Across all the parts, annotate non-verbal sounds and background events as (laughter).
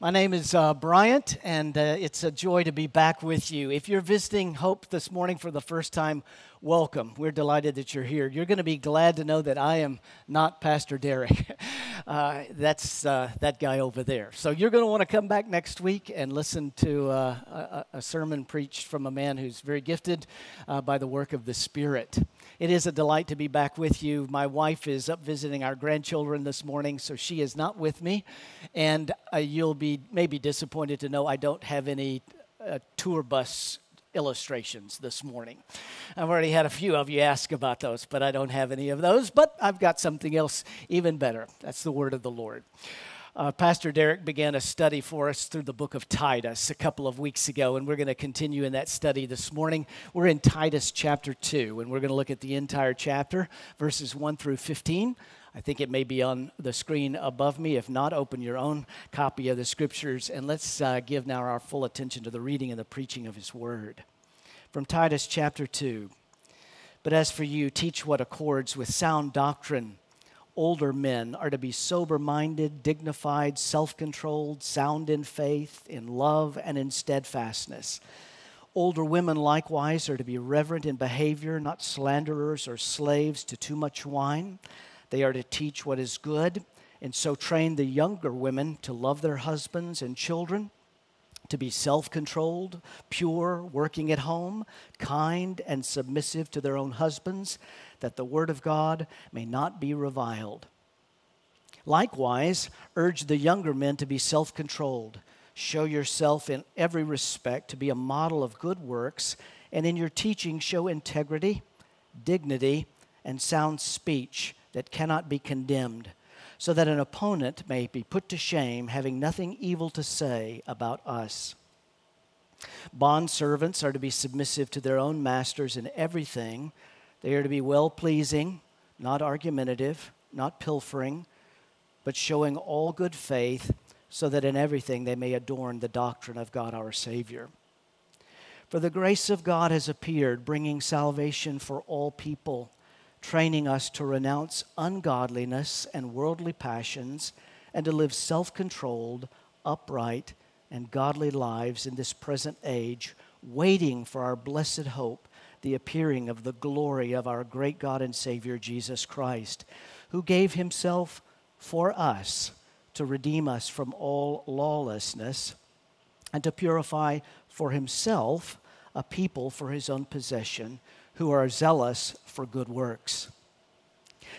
My name is uh, Bryant, and uh, it's a joy to be back with you. If you're visiting Hope this morning for the first time, welcome. We're delighted that you're here. You're going to be glad to know that I am not Pastor Derek. (laughs) Uh, that's uh, that guy over there. So you're going to want to come back next week and listen to uh, a, a, sermon preached from a man who's very gifted uh, by the work of the Spirit. It is a delight to be back with you. My wife is up visiting our grandchildren this morning, so she is not with me. And uh, you'll be maybe disappointed to know I don't have any uh, tour bus illustrations this morning. I've already had a few of you ask about those, but I don't have any of those. But I've got something else even better. That's the word of the Lord. Uh, Pastor Derek began a study for us through the book of Titus a couple of weeks ago, and we're going to continue in that study this morning. We're in Titus chapter 2, and we're going to look at the entire chapter, verses 1 through 15. I think it may be on the screen above me. If not, open your own copy of the scriptures and let's uh, give now our full attention to the reading and the preaching of his word. From Titus chapter 2. But as for you, teach what accords with sound doctrine. Older men are to be sober minded, dignified, self controlled, sound in faith, in love, and in steadfastness. Older women likewise are to be reverent in behavior, not slanderers or slaves to too much wine they are to teach what is good, and so train the younger women to love their husbands and children, to be self controlled, pure, working at home, kind, and submissive to their own husbands, that the word of God may not be reviled. Likewise, urge the younger men to be self controlled. Show yourself in every respect to be a model of good works, and in your teaching, show integrity, dignity, and sound speech that cannot be condemned, so that an opponent may be put to shame, having nothing evil to say about us. Bond servants are to be submissive to their own masters in everything. They are to be well pleasing, not argumentative, not pilfering, but showing all good faith, so that in everything they may adorn the doctrine of God our Savior. For the grace of God has appeared, bringing salvation for all people training us to renounce ungodliness and worldly passions and to live self controlled, upright, and godly lives in this present age, waiting for our blessed hope, the appearing of the glory of our great God and Savior Jesus Christ, who gave himself for us to redeem us from all lawlessness and to purify for himself a people for his own possession who are zealous for good works.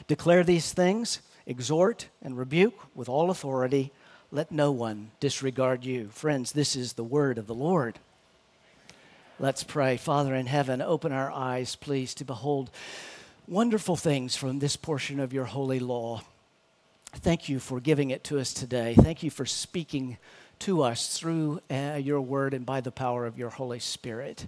Declare these things, exhort and rebuke with all authority. Let no one disregard you. Friends, this is the word of the Lord. Let's pray. Father in heaven, open our eyes, please, to behold wonderful things from this portion of your holy law. Thank you for giving it to us today. Thank you for speaking to us through uh, your word and by the power of your Holy Spirit.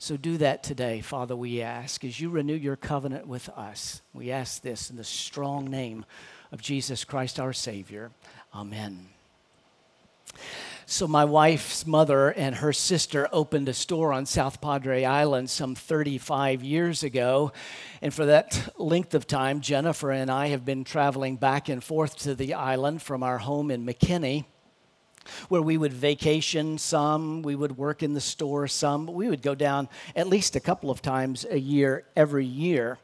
So do that today, Father, we ask, as you renew your covenant with us. We ask this in the strong name of Jesus Christ our Savior. Amen. So, my wife's mother and her sister opened a store on South Padre Island some 35 years ago. And for that length of time, Jennifer and I have been traveling back and forth to the island from our home in McKinney where we would vacation some, we would work in the store some, but we would go down at least a couple of times a year every year.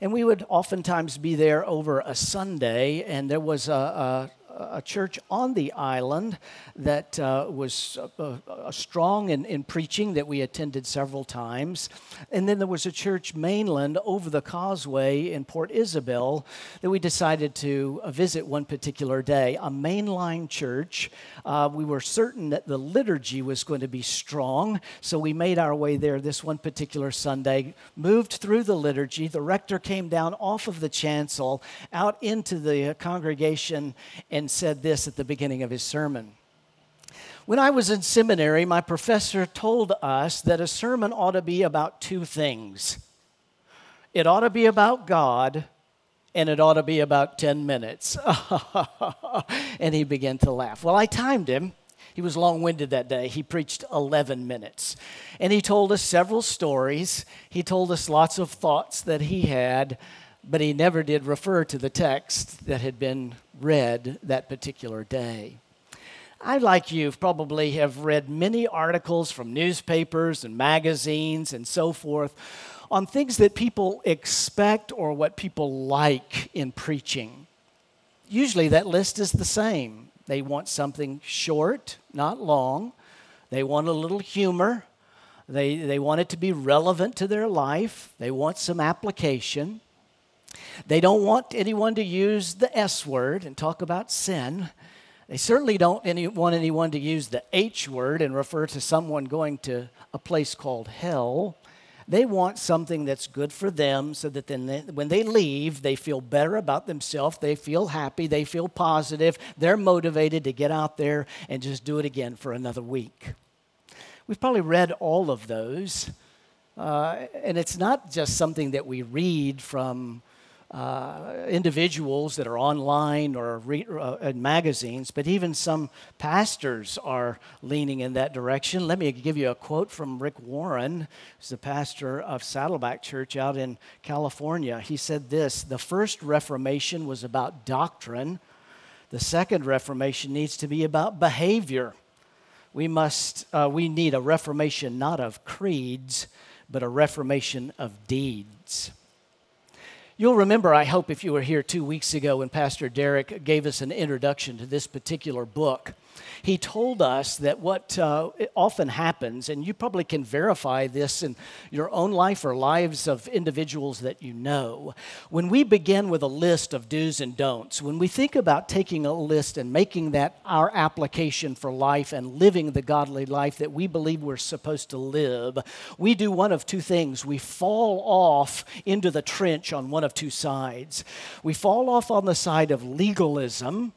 And we would oftentimes be there over a Sunday, and there was a, a a church on the island that uh, was uh, uh, strong in, in preaching that we attended several times. And then there was a church mainland over the causeway in Port Isabel that we decided to uh, visit one particular day. A mainline church. Uh, we were certain that the liturgy was going to be strong, so we made our way there this one particular Sunday, moved through the liturgy. The rector came down off of the chancel out into the congregation and said this at the beginning of his sermon. When I was in seminary, my professor told us that a sermon ought to be about two things it ought to be about God, and it ought to be about 10 minutes. (laughs) and he began to laugh. Well, I timed him. He was long winded that day. He preached 11 minutes. And he told us several stories. He told us lots of thoughts that he had but he never did refer to the text that had been read that particular day. I, like you, probably have read many articles from newspapers and magazines and so forth on things that people expect or what people like in preaching. Usually that list is the same. They want something short, not long. They want a little humor. They, they want it to be relevant to their life. They want some application. They don't want anyone to use the S word and talk about sin. They certainly don't any, want anyone to use the H word and refer to someone going to a place called hell. They want something that's good for them so that then they, when they leave, they feel better about themselves, they feel happy, they feel positive, they're motivated to get out there and just do it again for another week. We've probably read all of those. Uh, and it's not just something that we read from uh, individuals that are online or re- uh, in magazines, but even some pastors are leaning in that direction. Let me give you a quote from Rick Warren, who's the pastor of Saddleback Church out in California. He said this The first Reformation was about doctrine, the second Reformation needs to be about behavior. We, must, uh, we need a reformation not of creeds, but a reformation of deeds. You'll remember, I hope, if you were here two weeks ago when Pastor Derek gave us an introduction to this particular book he told us that what uh, often happens, and you probably can verify this in your own life or lives of individuals that you know, when we begin with a list of do's and don'ts, when we think about taking a list and making that our application for life and living the godly life that we believe we're supposed to live, we do one of two things. We fall off into the trench on one of two sides. We fall off on the side of legalism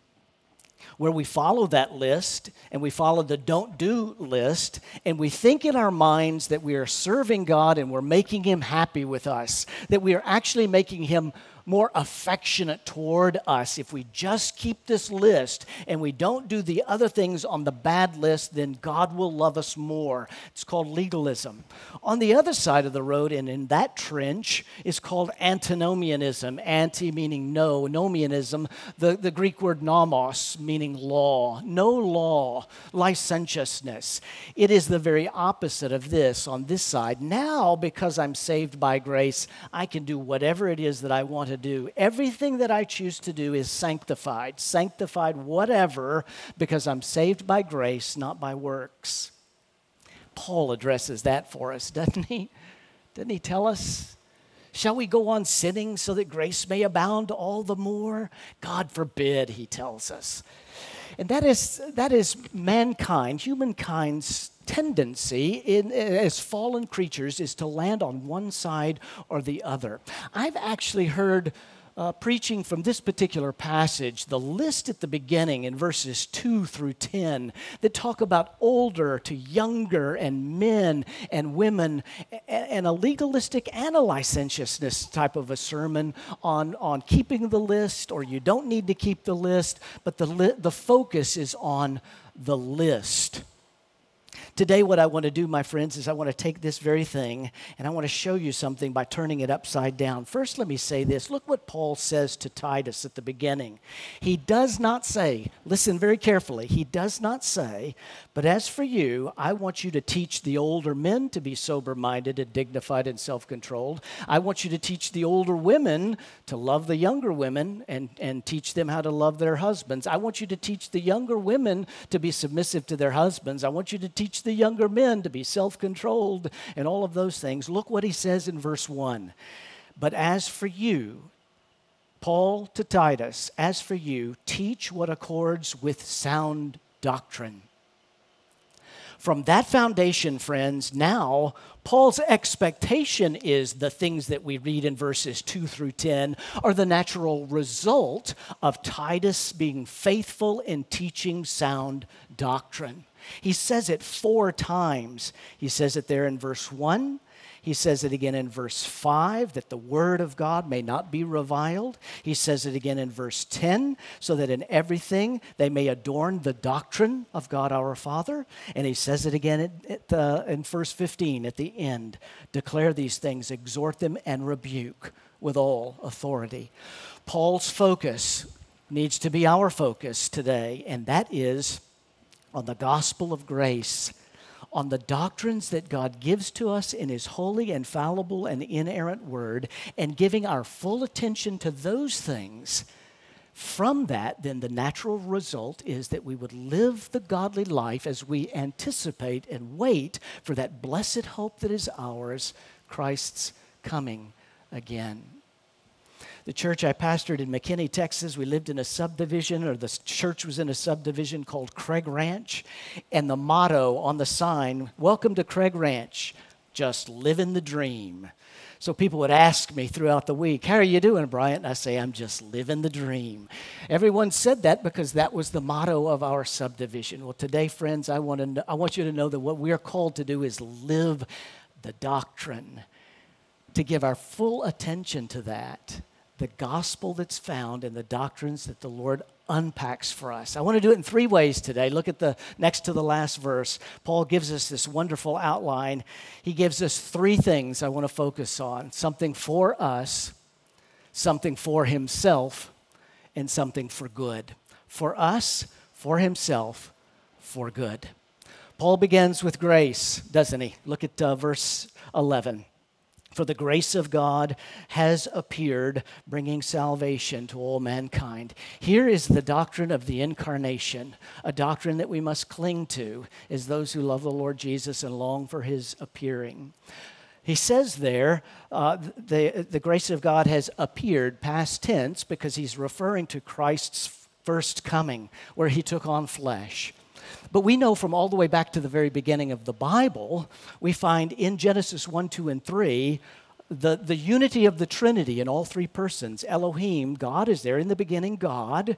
where we follow that list and we follow the don't do list and we think in our minds that we are serving God and we're making Him happy with us, that we are actually making Him more affectionate toward us. If we just keep this list and we don't do the other things on the bad list, then God will love us more. It's called legalism. On the other side of the road, and in that trench, is called antinomianism. Anti meaning no, nomianism, the, the Greek word nomos meaning law. No law, licentiousness. It is the very opposite of this on this side. Now, because I'm saved by grace, I can do whatever it is that I want to do. Everything that I choose to do is sanctified, sanctified whatever, because I'm saved by grace, not by works. Paul addresses that for us, (laughs) doesn't he? Doesn't he tell us? Shall we go on sinning so that grace may abound all the more? God forbid, he tells us. And that is, that is mankind, humankind's tendency in, as fallen creatures is to land on one side or the other. I've actually heard uh, preaching from this particular passage, the list at the beginning in verses 2 through 10 that talk about older to younger and men and women, and a legalistic and a licentiousness type of a sermon on, on keeping the list, or you don't need to keep the list, but the, li- the focus is on the list. Today, what I want to do, my friends, is I want to take this very thing and I want to show you something by turning it upside down. First, let me say this. Look what Paul says to Titus at the beginning. He does not say, listen very carefully, he does not say, but as for you, I want you to teach the older men to be sober minded and dignified and self controlled. I want you to teach the older women to love the younger women and, and teach them how to love their husbands. I want you to teach the younger women to be submissive to their husbands. I want you to teach the younger men to be self controlled and all of those things. Look what he says in verse 1. But as for you, Paul to Titus, as for you, teach what accords with sound doctrine. From that foundation, friends, now Paul's expectation is the things that we read in verses 2 through 10 are the natural result of Titus being faithful in teaching sound doctrine. He says it four times. He says it there in verse 1. He says it again in verse 5 that the word of God may not be reviled. He says it again in verse 10 so that in everything they may adorn the doctrine of God our Father. And he says it again at, the, in verse 15 at the end declare these things, exhort them, and rebuke with all authority. Paul's focus needs to be our focus today, and that is on the gospel of grace, on the doctrines that God gives to us in His holy, infallible, and inerrant word, and giving our full attention to those things from that, then the natural result is that we would live the godly life as we anticipate and wait for that blessed hope that is ours, Christ's coming again. The church I pastored in McKinney, Texas, we lived in a subdivision, or the church was in a subdivision called Craig Ranch. And the motto on the sign, Welcome to Craig Ranch, just living the dream. So people would ask me throughout the week, How are you doing, Bryant? And I say, I'm just living the dream. Everyone said that because that was the motto of our subdivision. Well, today, friends, I want, to know, I want you to know that what we are called to do is live the doctrine, to give our full attention to that, the gospel that's found in the doctrines that the Lord unpacks for us. I want to do it in three ways today. Look at the next to the last verse. Paul gives us this wonderful outline. He gives us three things I want to focus on something for us, something for himself, and something for good. For us, for himself, for good. Paul begins with grace, doesn't he? Look at uh, verse 11. For the grace of God has appeared, bringing salvation to all mankind. Here is the doctrine of the incarnation, a doctrine that we must cling to as those who love the Lord Jesus and long for his appearing. He says there, uh, the, the grace of God has appeared, past tense, because he's referring to Christ's first coming, where he took on flesh. But we know from all the way back to the very beginning of the Bible, we find in Genesis 1, 2, and 3, the, the unity of the Trinity in all three persons. Elohim, God is there in the beginning, God.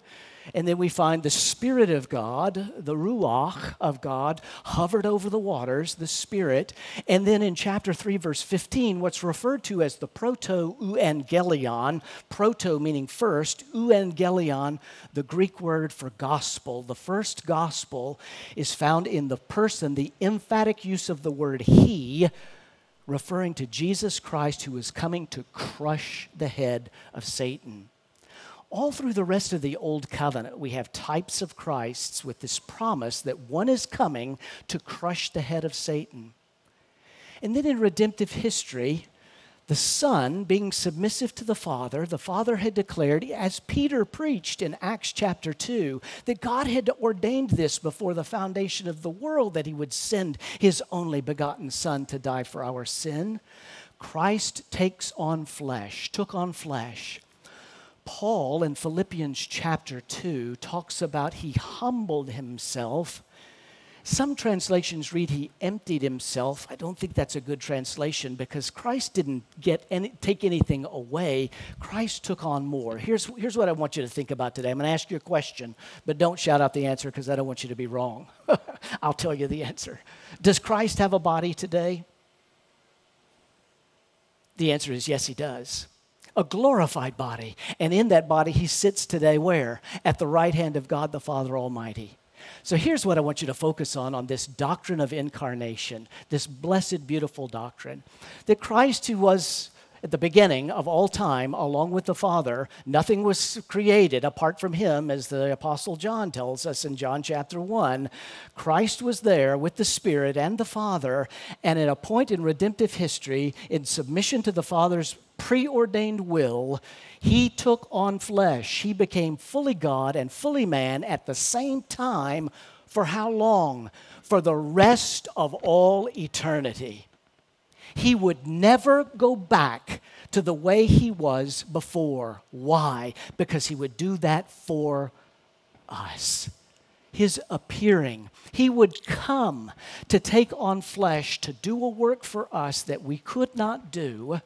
And then we find the Spirit of God, the Ruach of God, hovered over the waters, the Spirit. And then in chapter 3, verse 15, what's referred to as the proto euangelion, proto meaning first, euangelion, the Greek word for gospel. The first gospel is found in the person, the emphatic use of the word he referring to Jesus Christ who is coming to crush the head of Satan. All through the rest of the Old Covenant, we have types of Christs with this promise that one is coming to crush the head of Satan. And then in redemptive history, the Son being submissive to the Father, the Father had declared, as Peter preached in Acts chapter 2, that God had ordained this before the foundation of the world that He would send His only begotten Son to die for our sin. Christ takes on flesh, took on flesh. Paul in Philippians chapter 2 talks about he humbled himself some translations read he emptied himself. I don't think that's a good translation because Christ didn't get any, take anything away. Christ took on more. Here's, here's what I want you to think about today. I'm going to ask you a question, but don't shout out the answer because I don't want you to be wrong. (laughs) I'll tell you the answer. Does Christ have a body today? The answer is yes, he does a glorified body. And in that body, he sits today where? At the right hand of God the Father Almighty. So here's what I want you to focus on on this doctrine of incarnation, this blessed, beautiful doctrine that Christ, who was at the beginning of all time, along with the Father, nothing was created apart from him, as the Apostle John tells us in John chapter 1. Christ was there with the Spirit and the Father, and at a point in redemptive history, in submission to the Father's preordained will, he took on flesh. He became fully God and fully man at the same time. For how long? For the rest of all eternity. He would never go back to the way he was before. Why? Because he would do that for us. His appearing. He would come to take on flesh, to do a work for us that we could not do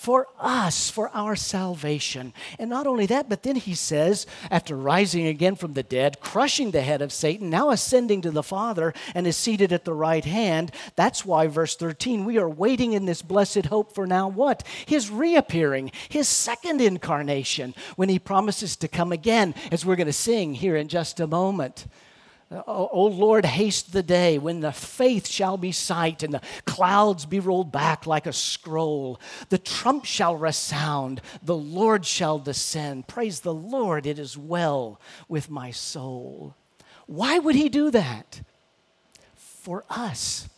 for us, for our salvation. And not only that, but then he says, after rising again from the dead, crushing the head of Satan, now ascending to the Father and is seated at the right hand. That's why, verse 13, we are waiting in this blessed hope for now what? His reappearing, his second incarnation, when he promises to come again, as we're going to sing here in just a moment. O Lord, haste the day when the faith shall be sight and the clouds be rolled back like a scroll. The trump shall resound, the Lord shall descend. Praise the Lord, it is well with my soul. Why would he do that? For us.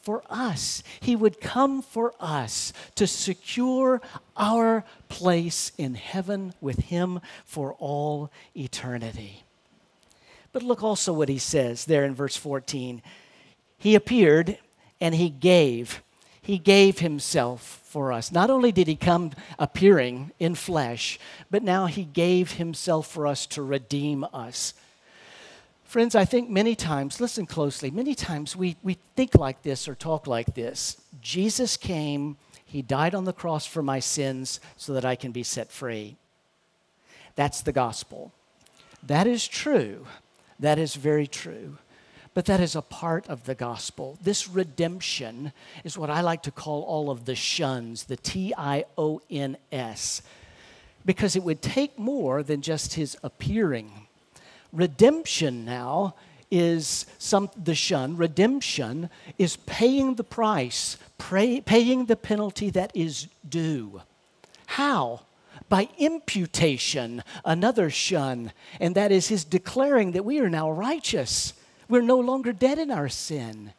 For us. He would come for us to secure our place in heaven with him for all eternity. But look also what he says there in verse 14. He appeared and he gave. He gave himself for us. Not only did he come appearing in flesh, but now he gave himself for us to redeem us. Friends, I think many times, listen closely, many times we, we think like this or talk like this. Jesus came, he died on the cross for my sins so that I can be set free. That's the gospel. That is true. That is very true. But that is a part of the gospel. This redemption is what I like to call all of the shuns, the T I O N S, because it would take more than just his appearing Redemption now is some the shun. Redemption is paying the price, paying the penalty that is due. How? By imputation, another shun, and that is his declaring that we are now righteous. We're no longer dead in our sin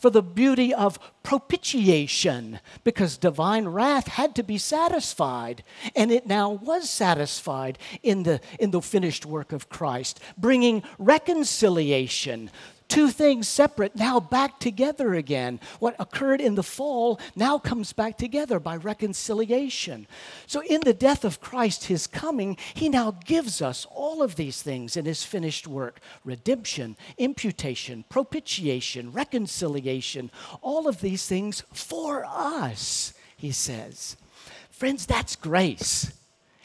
for the beauty of propitiation, because divine wrath had to be satisfied, and it now was satisfied in the, in the finished work of Christ, bringing reconciliation two things separate, now back together again. What occurred in the fall now comes back together by reconciliation. So, in the death of Christ, his coming, he now gives us all of these things in his finished work redemption, imputation, propitiation, reconciliation, all of these things for us, he says. Friends, that's grace.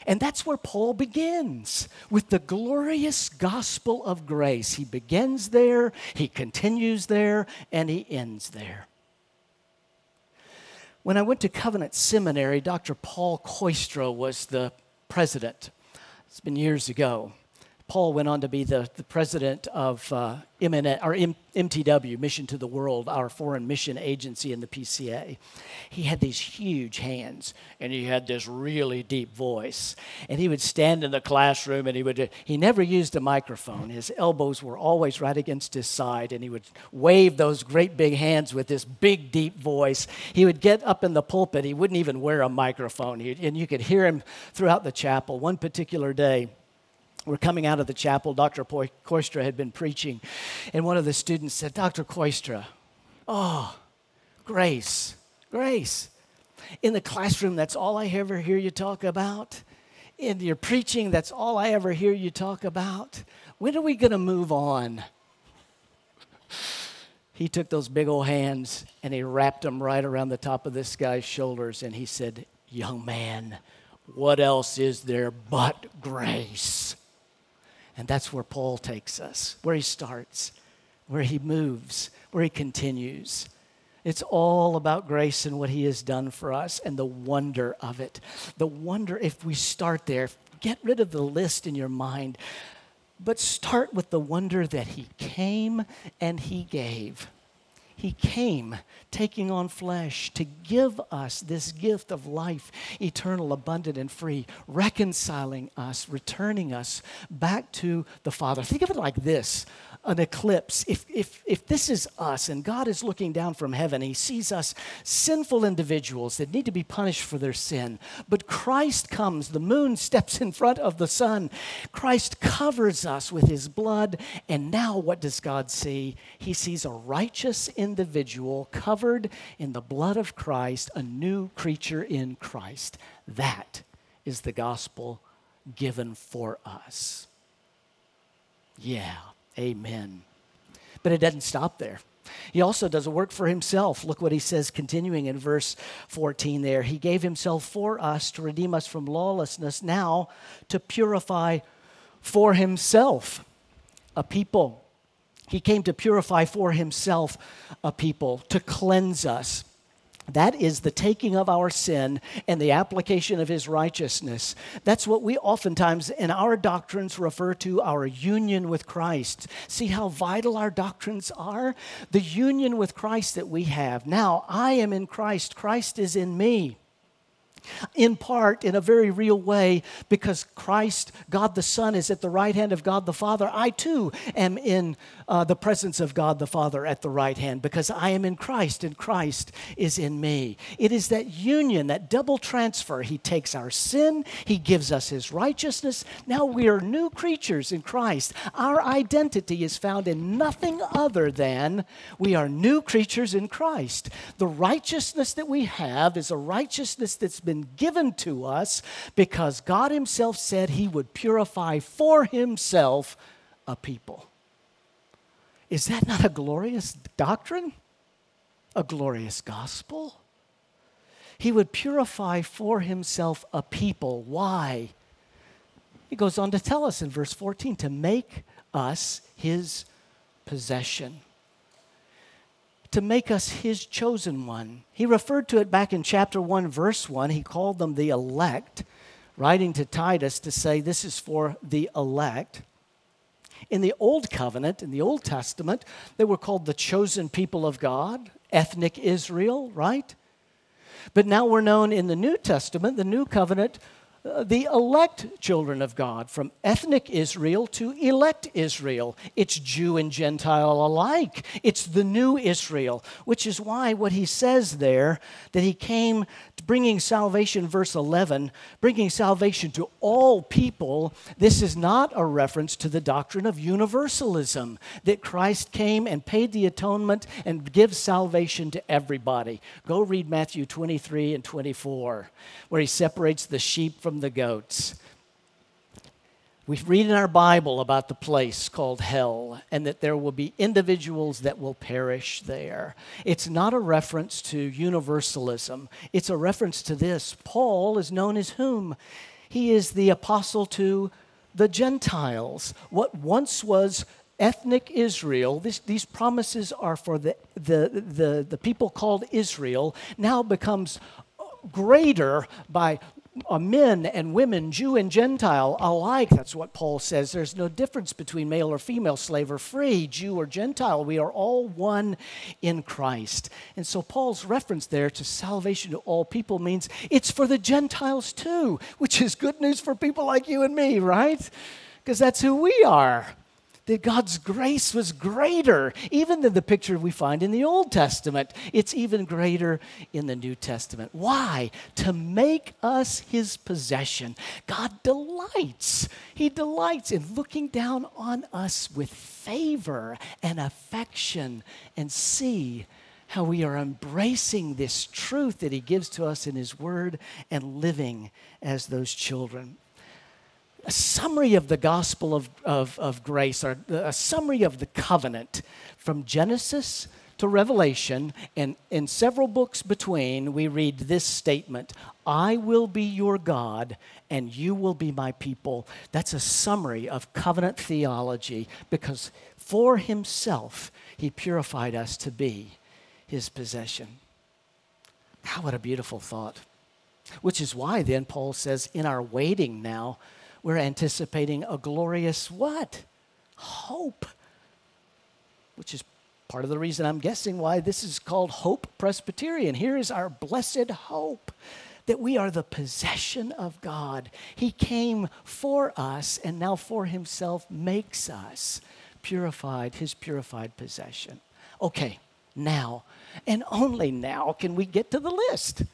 And that's where Paul begins with the glorious gospel of grace. He begins there, he continues there, and he ends there. When I went to Covenant Seminary, Dr. Paul Kooistra was the president. It's been years ago. Paul went on to be the, the president of uh, MN, or M, MTW, Mission to the World, our foreign mission agency in the PCA. He had these huge hands and he had this really deep voice. And he would stand in the classroom and he would, he never used a microphone. His elbows were always right against his side and he would wave those great big hands with this big, deep voice. He would get up in the pulpit, he wouldn't even wear a microphone. He, and you could hear him throughout the chapel. One particular day, we're coming out of the chapel. Dr. Kooistra had been preaching, and one of the students said, Dr. Kooistra, oh, grace, grace. In the classroom, that's all I ever hear you talk about. In your preaching, that's all I ever hear you talk about. When are we going to move on? He took those big old hands and he wrapped them right around the top of this guy's shoulders and he said, Young man, what else is there but grace? And that's where Paul takes us, where he starts, where he moves, where he continues. It's all about grace and what he has done for us and the wonder of it. The wonder, if we start there, get rid of the list in your mind, but start with the wonder that he came and he gave. He came taking on flesh to give us this gift of life, eternal, abundant, and free, reconciling us, returning us back to the Father. Think of it like this an eclipse, if, if, if this is us and God is looking down from heaven, He sees us sinful individuals that need to be punished for their sin, but Christ comes, the moon (laughs) steps in front of the sun, Christ covers us with His blood, and now what does God see? He sees a righteous individual covered in the blood of Christ, a new creature in Christ. That is the gospel given for us. Yeah. Amen. But it doesn't stop there. He also does a work for himself. Look what he says, continuing in verse 14 there. He gave himself for us to redeem us from lawlessness, now to purify for himself a people. He came to purify for himself a people, to cleanse us. That is the taking of our sin and the application of his righteousness. That's what we oftentimes in our doctrines refer to our union with Christ. See how vital our doctrines are? The union with Christ that we have. Now, I am in Christ, Christ is in me. In part, in a very real way, because Christ, God the Son, is at the right hand of God the Father, I too am in uh, the presence of God the Father at the right hand because I am in Christ and Christ is in me. It is that union, that double transfer. He takes our sin, He gives us His righteousness. Now we are new creatures in Christ. Our identity is found in nothing other than we are new creatures in Christ. The righteousness that we have is a righteousness that's been given to us because God Himself said He would purify for Himself a people. Is that not a glorious doctrine? A glorious gospel? He would purify for himself a people. Why? He goes on to tell us in verse 14 to make us his possession, to make us his chosen one. He referred to it back in chapter 1, verse 1. He called them the elect, writing to Titus to say, This is for the elect. In the Old Covenant, in the Old Testament, they were called the chosen people of God, ethnic Israel, right? But now we're known in the New Testament, the New Covenant, the elect children of God, from ethnic Israel to elect Israel. It's Jew and Gentile alike. It's the new Israel, which is why what he says there, that he came bringing salvation, verse 11, bringing salvation to all people, this is not a reference to the doctrine of universalism, that Christ came and paid the atonement and gives salvation to everybody. Go read Matthew 23 and 24, where he separates the sheep from the goats. We read in our Bible about the place called hell and that there will be individuals that will perish there. It's not a reference to universalism, it's a reference to this. Paul is known as whom? He is the apostle to the Gentiles. What once was ethnic Israel, this, these promises are for the, the, the, the people called Israel, now becomes greater by uh, men and women, Jew and Gentile alike. That's what Paul says. There's no difference between male or female, slave or free, Jew or Gentile. We are all one in Christ. And so Paul's reference there to salvation to all people means it's for the Gentiles too, which is good news for people like you and me, right? Because that's who we are that God's grace was greater even than the picture we find in the Old Testament. It's even greater in the New Testament. Why? To make us his possession. God delights. He delights in looking down on us with favor and affection and see how we are embracing this truth that he gives to us in his word and living as those children a summary of the gospel of, of, of grace, or a summary of the covenant from Genesis to Revelation, and in several books between, we read this statement I will be your God, and you will be my people. That's a summary of covenant theology because for himself, he purified us to be his possession. How what a beautiful thought. Which is why then Paul says, in our waiting now, we're anticipating a glorious what? Hope. Which is part of the reason I'm guessing why this is called Hope Presbyterian. Here is our blessed hope that we are the possession of God. He came for us and now for himself makes us purified, his purified possession. Okay, now and only now can we get to the list.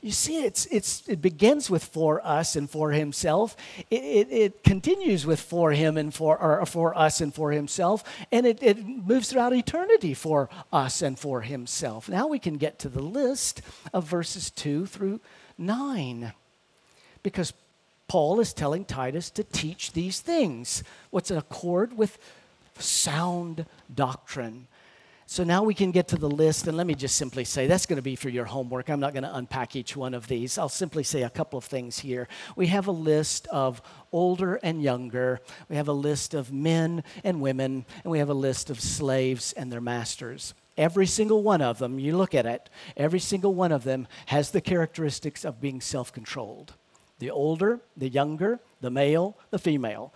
You see, it's, it's, it begins with for us and for himself. It, it, it continues with for him and for, or for us and for himself. And it, it moves throughout eternity for us and for himself. Now we can get to the list of verses 2 through 9. Because Paul is telling Titus to teach these things. What's in accord with sound doctrine. So now we can get to the list, and let me just simply say that's going to be for your homework. I'm not going to unpack each one of these. I'll simply say a couple of things here. We have a list of older and younger, we have a list of men and women, and we have a list of slaves and their masters. Every single one of them, you look at it, every single one of them has the characteristics of being self controlled. The older, the younger, the male, the female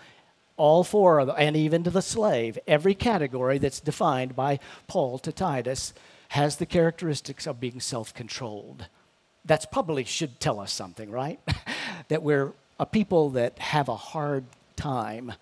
all four of them, and even to the slave, every category that's defined by Paul to Titus has the characteristics of being self controlled. that's probably should tell us something, right? (laughs) that we're a people that have a hard time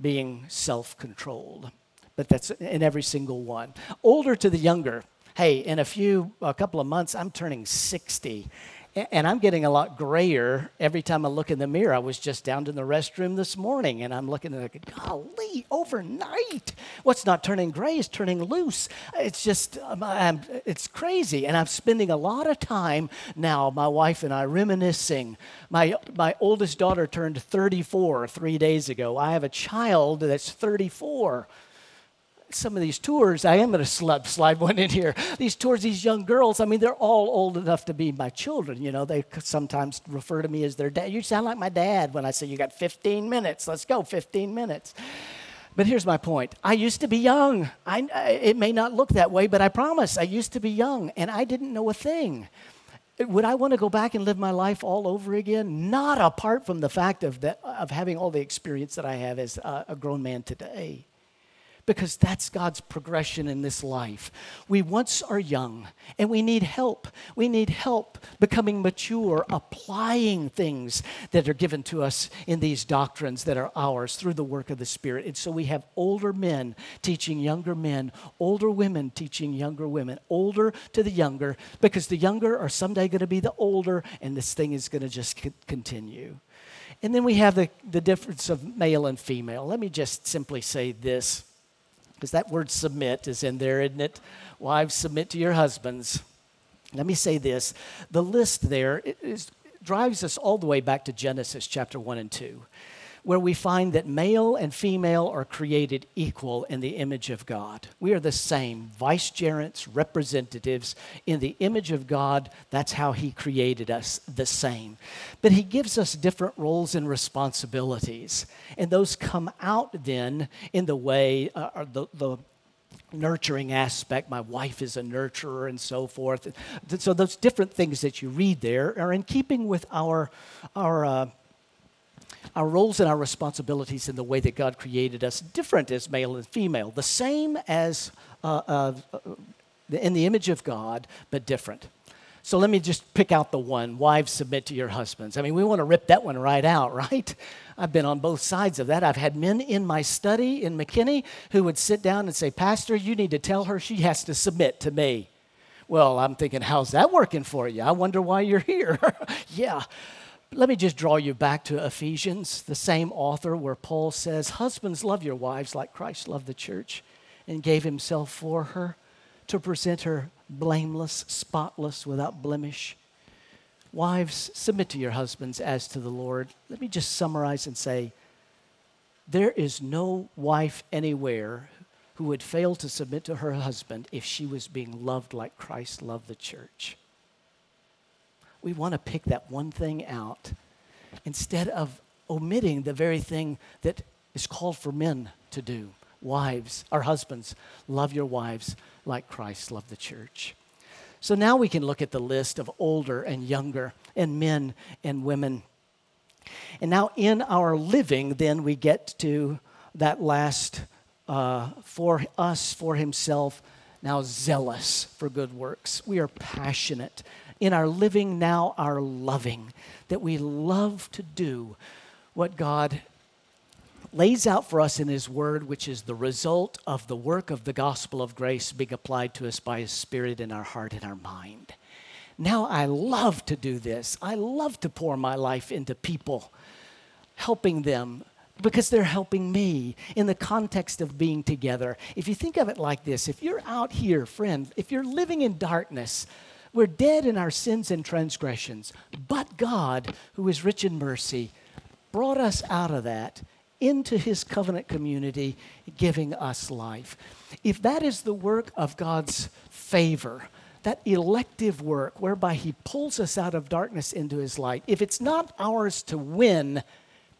being self controlled. But that's in every single one. Older to the younger. Hey, in a few, a couple of months, I'm turning 60. And I'm getting a lot grayer every time I look in the mirror. I was just down in the restroom this morning and I'm looking at it, golly, overnight. What's not turning gray is turning loose. It's just, um, I'm, it's crazy. And I'm spending a lot of time now, my wife and I, reminiscing. My, my oldest daughter turned 34 three days ago. I have a child that's 34 some of these tours, I am going to slide, one in here. These tours, these young girls, I mean, they're all old enough to be my children. You know, they sometimes refer to me as their dad. You sound like my dad when I say, You got 15 minutes. Let's go, 15 minutes. But here's my point I used to be young. I, it may not look that way, but I promise I used to be young and I didn't know a thing. Would I want to go back and live my life all over again? Not apart from the fact of, the, of having all the experience that I have as a grown man today because that's God's progression in this life. We once are young and we need help. We need help becoming mature, applying things that are given to us in these doctrines that are ours through the work of the Spirit. And so we have older men teaching younger men, older women teaching younger women, older to the younger, because the younger are someday going to be the older, and this thing is going to just continue. And then we have the, the difference of male and female. Let me just simply say this because that word submit is in there, isn't it? Wives, submit to your husbands. Let me say this the list there is, drives us all the way back to Genesis chapter 1 and 2 where we find that male and female are created equal in the image of God. We are the same, vicegerents, representatives in the image of God. That's how He created us, the same. But He gives us different roles and responsibilities. And those come out then in the way, uh, the, the nurturing aspect. My wife is a nurturer and so forth. So those different things that you read there are in keeping with our, our uh, our roles and our responsibilities in the way that God created us different as male and female, the same as uh, uh, in the image of God, but different. So let me just pick out the one wives submit to your husbands. I mean, we want to rip that one right out, (laughs) right? I've been on both sides of that. I've had men in my study in McKinney who would sit down and say, Pastor, you need to tell her she has to submit to me. Well, I'm thinking, how's that working for you? I wonder why you're here. (laughs) yeah. Let me just draw you back to Ephesians, the same author, where Paul says, Husbands, love your wives like Christ loved the church and gave himself for her to present her blameless, spotless, without blemish. Wives, submit to your husbands as to the Lord. Let me just summarize and say there is no wife anywhere who would fail to submit to her husband if she was being loved like Christ loved the church we want to pick that one thing out instead of omitting the very thing that is called for men to do. Wives, our husbands, love your wives like Christ loved the church. So now we can look at the list of older and younger, and men and women. And now in our living, then we get to that last uh, for us, for himself, now zealous for good works. We are passionate in our living now, our loving, that we love to do what God lays out for us in His Word, which is the result of the work of the gospel of grace being applied to us by His Spirit in our heart and our mind. Now I love to do this. I love to pour my life into people, helping them because they're helping me in the context of being together. If you think of it like this, if you're out here, friend, if you're living in darkness, we're dead in our sins and transgressions, but God, who is rich in mercy, brought us out of that into his covenant community, giving us life. If that is the work of God's favor, that elective work whereby he pulls us out of darkness into his light, if it's not ours to win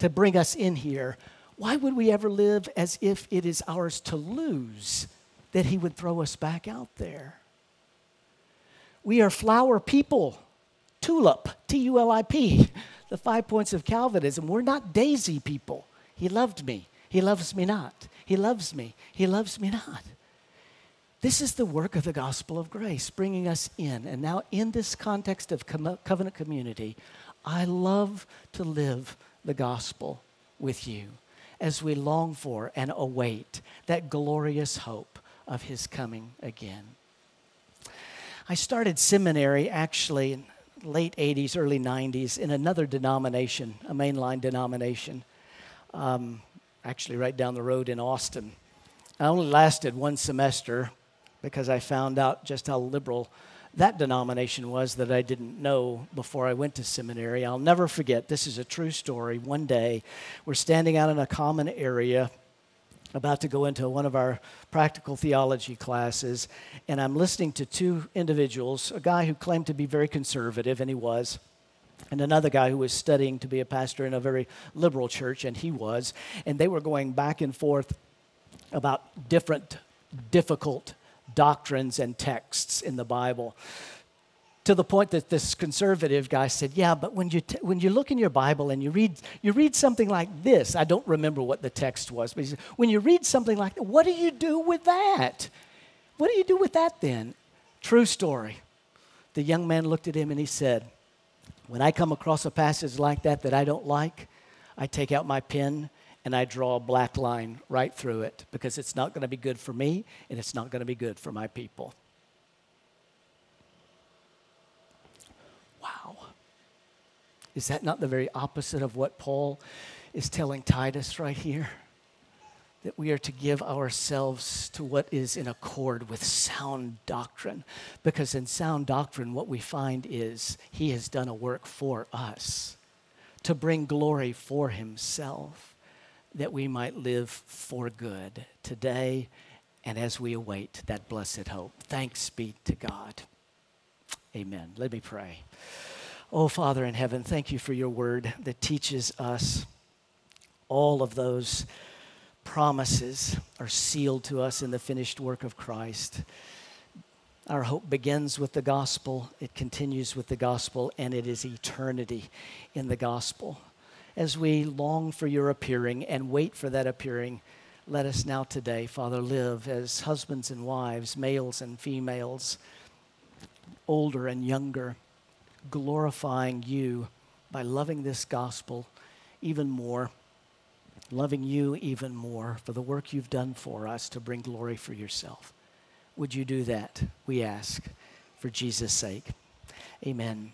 to bring us in here, why would we ever live as if it is ours to lose that he would throw us back out there? We are flower people. Tulip, T U L I P, the five points of Calvinism. We're not daisy people. He loved me. He loves me not. He loves me. He loves me not. This is the work of the gospel of grace, bringing us in. And now, in this context of covenant community, I love to live the gospel with you as we long for and await that glorious hope of his coming again. I started seminary actually in late 80s, early 90s in another denomination, a mainline denomination, um, actually right down the road in Austin. I only lasted one semester because I found out just how liberal that denomination was that I didn't know before I went to seminary. I'll never forget, this is a true story. One day, we're standing out in a common area about to go into one of our practical theology classes, and I'm listening to two individuals a guy who claimed to be very conservative, and he was, and another guy who was studying to be a pastor in a very liberal church, and he was, and they were going back and forth about different difficult doctrines and texts in the Bible. To the point that this conservative guy said, Yeah, but when you, t- when you look in your Bible and you read, you read something like this, I don't remember what the text was, but said, when you read something like that, what do you do with that? What do you do with that then? True story. The young man looked at him and he said, When I come across a passage like that that I don't like, I take out my pen and I draw a black line right through it because it's not going to be good for me and it's not going to be good for my people. Wow. Is that not the very opposite of what Paul is telling Titus right here? That we are to give ourselves to what is in accord with sound doctrine. Because in sound doctrine, what we find is he has done a work for us to bring glory for himself that we might live for good today and as we await that blessed hope. Thanks be to God. Amen. Let me pray. Oh, Father in heaven, thank you for your word that teaches us all of those promises are sealed to us in the finished work of Christ. Our hope begins with the gospel, it continues with the gospel, and it is eternity in the gospel as we long for your appearing and wait for that appearing, let us now today, Father, live as husbands and wives, males and females, older and younger, glorifying you by loving this gospel even more, loving you even more for the work you've done for us to bring glory for yourself. Would you do that? We ask for Jesus' sake. Amen.